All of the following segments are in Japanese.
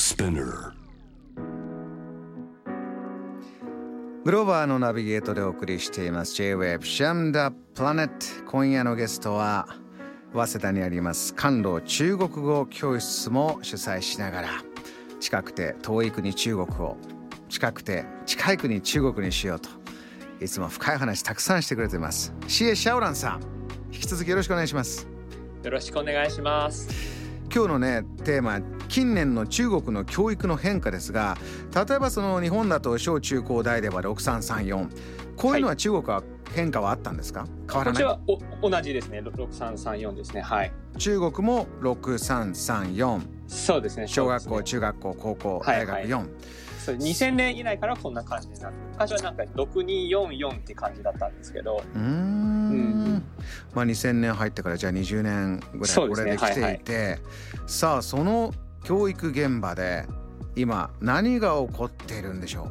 Spinner グローバーのナビゲートでお送りしています。J-Web シャムダプラネット今夜のゲストは早稲田にあります。関東中国語教室も主催しながら近くて遠い国中国を近くて近い国中国にしようといつも深い話たくさんしてくれています。シエ・シャオランさん引き続きよろしくお願いします。よろしくお願いします。今日のねテーマ近年の中国の教育の変化ですが例えばその日本だと小中高大では6334こういうのは中国は変化はあったんですか、変わらない？こっ同じですね。6334ですね。はい。中国も6334そうですね。小学校、中学校高校はい大学4、そう2000年以内からこんな感じになって昔はなんか6244って感じだったんですけど。うーん。まあ2000年入ってからじゃあ20年ぐらいこれで来ていて、さあその教育現場で今何が起こっているんでしょ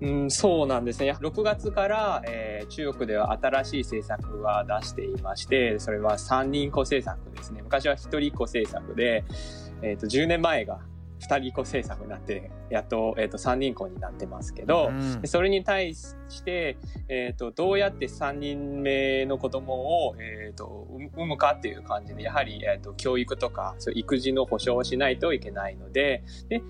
う？うん、そうなんですね。6月から、えー中国では新しい政策は出していまして、それは三人子政策ですね。昔は一人っ子政策で、えっ、と、10年前が二人っ子政策になって、やっと、えっ、と、三人子になってますけう、ど、うん。でそれに対して、えっ、と、どうやって3人目の子供を、えっ、と、産産むかっていう感じで、やはり、えっ、と、教育とか、そう育児の保障をしないといけないので、で、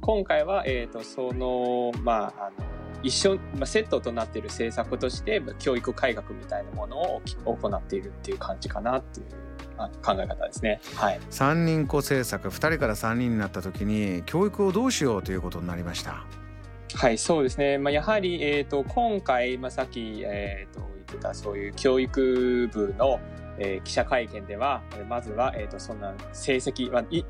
今回は、えっ、と、その、まあ、あの、一緒、まあ、セットとなっている政策として、まあ教育改革みたいなものをき行っているっていう感じかなっていう。あ考え方ですね。はい。三人子政策2人から3人になった時に教育をどうしようということになりました。はい、そうですね。まあ、やはり、えっ、と、今回、まあ、さっき、えっ、と、言ってた、そういう教育部の、えー記者会見では、えーまずは、えっ、と、そんな成績、まあ、い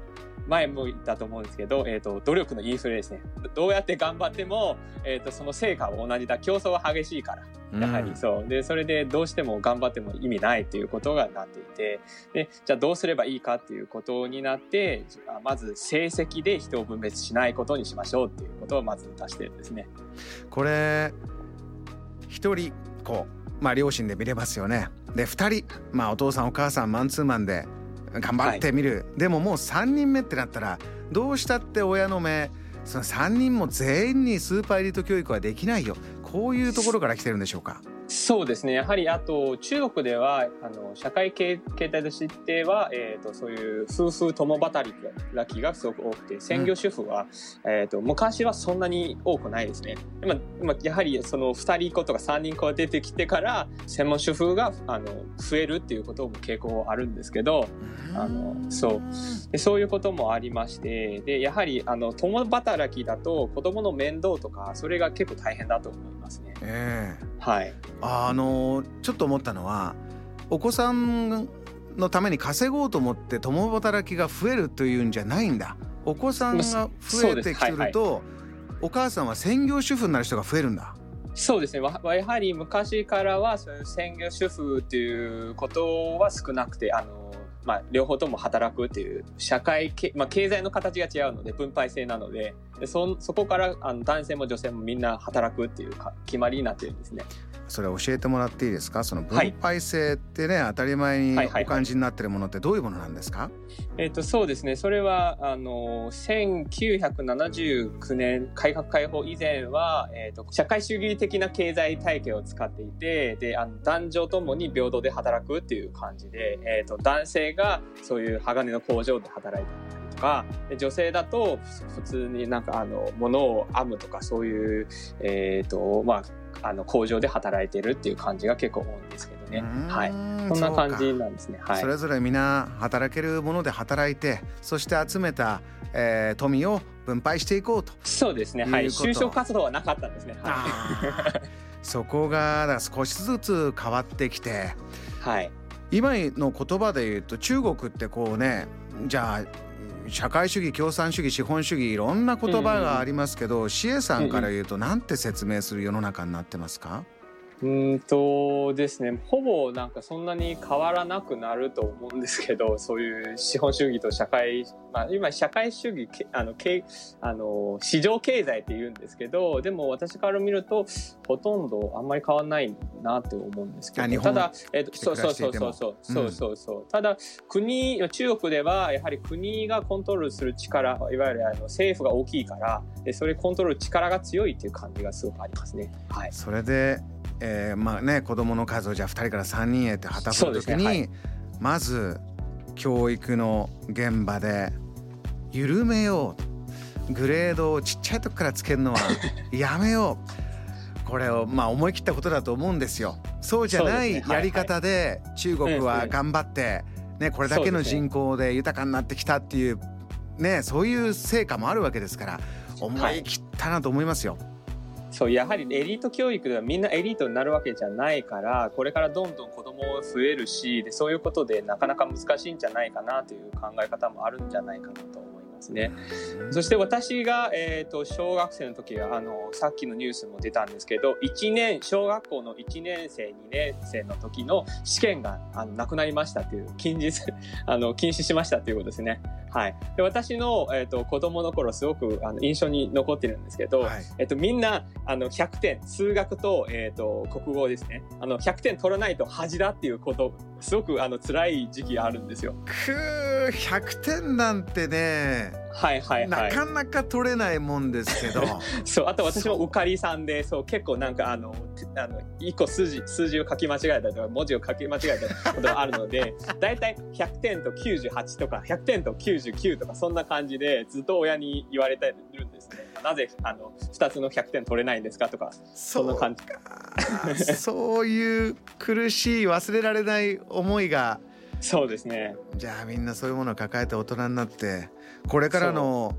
前も言ったと思うんですけど、えっ、と、努力のインフレですね。どうやって頑張っても、えっ、と、その成果は同じだ。競争は激しいから。やはりそう。で、それでどうしても頑張っても意味ないっていうことがなっていて、で、じゃあどうすればいいかっていうことになって、まず成績で人を分別しないことにしましょうっていうことをまず出してるんですね。これ一人子まあ両親で見れますよね。で2人まあお父さんお母さんマンツーマンで頑張ってみる、でももう3人目ってなったらどうしたって親の目その3人も全員にスーパーエリート教育はできないよ。こういうところから来てるんでしょうか？そうですね。やはり、あと、中国では、あの、社会形形態としては、えっ、と、そういう夫婦共働きがすごく多くて、専業主婦は、えっ、と、昔はそんなに多くないですね。まあ、まあ、やはり、その、二人子とか三人子が出てきてから、専門主婦が、あの、増えるっていうことも傾向あるんですけど、あのそうでそういうこともありまして、で、やはり、あの、共働きだと、子供の面倒とか、それが結構大変だと思いますね。ええはい。あのちょっと思ったのはお子さんのために稼ごうと思って共働きが増えるというんじゃないんだお子さんが増えてきてると、お母さんは専業主婦になる人が増えるんだそうですね。わやはり昔からはそういう専業主婦っていうことは少なくて、あの、まあ、両方とも働くっていう社会け、まあ、経済の形が違うので分配制なのででそそこからあの男性も女性もみんな働くっていうか決まりになってるんですね。それ教えてもらっていいですか？その分配制ってね、当たり前にはいはいはい。お感じになってるものってどういうものなんですか、えっとそうですね。それは、あの、1979年改革開放以前は、えっと社会主義的な経済体系を使っていて、で、あの男女ともに平等で働くっていう感じで、えっと男性がそういう鋼の工場で働いてか、で女性だと普通になんかあの、物を編むとかそういう、えっと、まあ、あの工場で働いてるっていう感じが結構多いんですけどね。はい。いそんな感じなんですね。はいそ。れぞれ皆働けるもので働いてそして集めた、えー富を分配していこうと。そうですね。はい。就職活動はなかったんですね。はい。そこが少しずつ変わってきてはい。今の言葉で言うと中国ってこうねじゃあ社会主義共産主義資本主義いろんな言葉がありますけど、シエさんから言うと何て説明する世の中になってますか？うんとですね、ほぼなんかそんなに変わらなくなると思うんですけど、そういう資本主義と社会、まあ今社会主義、あの、けあの、市場経済って言うんですけど、でも私から見ると、ほとんどあんまり変わらないなって思うんですけど、ただ、えっと、そうそうそうそうそう、そうそうそう、ただ、国、中国ではやはり国がコントロールする力、いわゆるあの政府が大きいから、でそれコントロール力が強いっていう感じがすごくありますね。はい。それでえー、まあね子供の数をじゃあ2人から3人へって旗振る時に、ねはい、まず教育の現場で緩めようグレードをちっちゃい時からつけるのはやめよう。これをまあ思い切ったことだと思うんですよ。そうじゃないやり方で中国は頑張って、ね、これだけの人口で豊かになってきたっていうねそういう成果もあるわけですから思い切ったなと思いますよ。はいそうやはりエリート教育ではみんなエリートになるわけじゃないからこれからどんどん子供増えるしでそういうことでなかなか難しいんじゃないかなという考え方もあるんじゃないかなと思いますね。そして私が、えーと、小学生の時はあのさっきのニュースも出たんですけど1年小学校の1年生2年生の時の試験があのなくなりましたという禁止 あの禁止しましたということですね。はい、で私の、えーと、子供の頃すごくあの印象に残ってるんですけど、はい、えーと、みんなあの100点数学と,、えー、と国語ですね。あの100点取らないと恥だっていうことすごくあの辛い時期があるんですよ。くー100点なんてねはいはいはい、なかなか取れないもんですけど。そうあと私も受かりさんでそう結構なんかあのあの1個数字数字を書き間違えたりとか文字を書き間違えたことがあるので 大体100点と98とか100点と99とかそんな感じでずっと親に言われてるんですね。なぜあの2つの100点取れないんですかとかそんな感じ そういう苦しい忘れられない思いがそうですね。じゃあみんなそういうものを抱えて大人になってこれからの、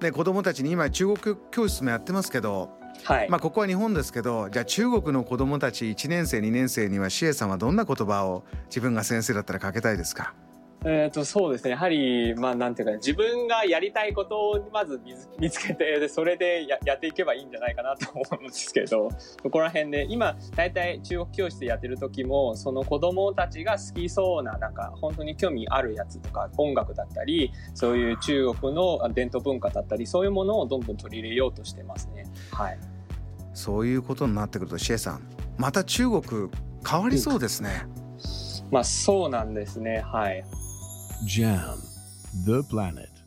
ね、子供たちに今中国教室もやってますけど、はい、まあここは日本ですけどじゃあ中国の子供たち1年生2年生にはシエさんはどんな言葉を自分が先生だったらかけたいですか？えっ、ー、と、そうですね。やはり、まあ、なんていうか、自分がやりたいことをまず見つけて、で、それでややっていけばいいんじゃないかなと思うんですけど、そこら辺で、今、大体中国教室でやってる時も、その子供たちが好きそうな、なんか、本当に興味あるやつとか、音楽だったり、そういう中国の伝統文化だったり、そういうものをどんどん取り入れようとしてますね。はい。そういうことになってくると、シエさん、また中国変わりそうですね。まあ、そうなんですね。はい。Jam, the planet.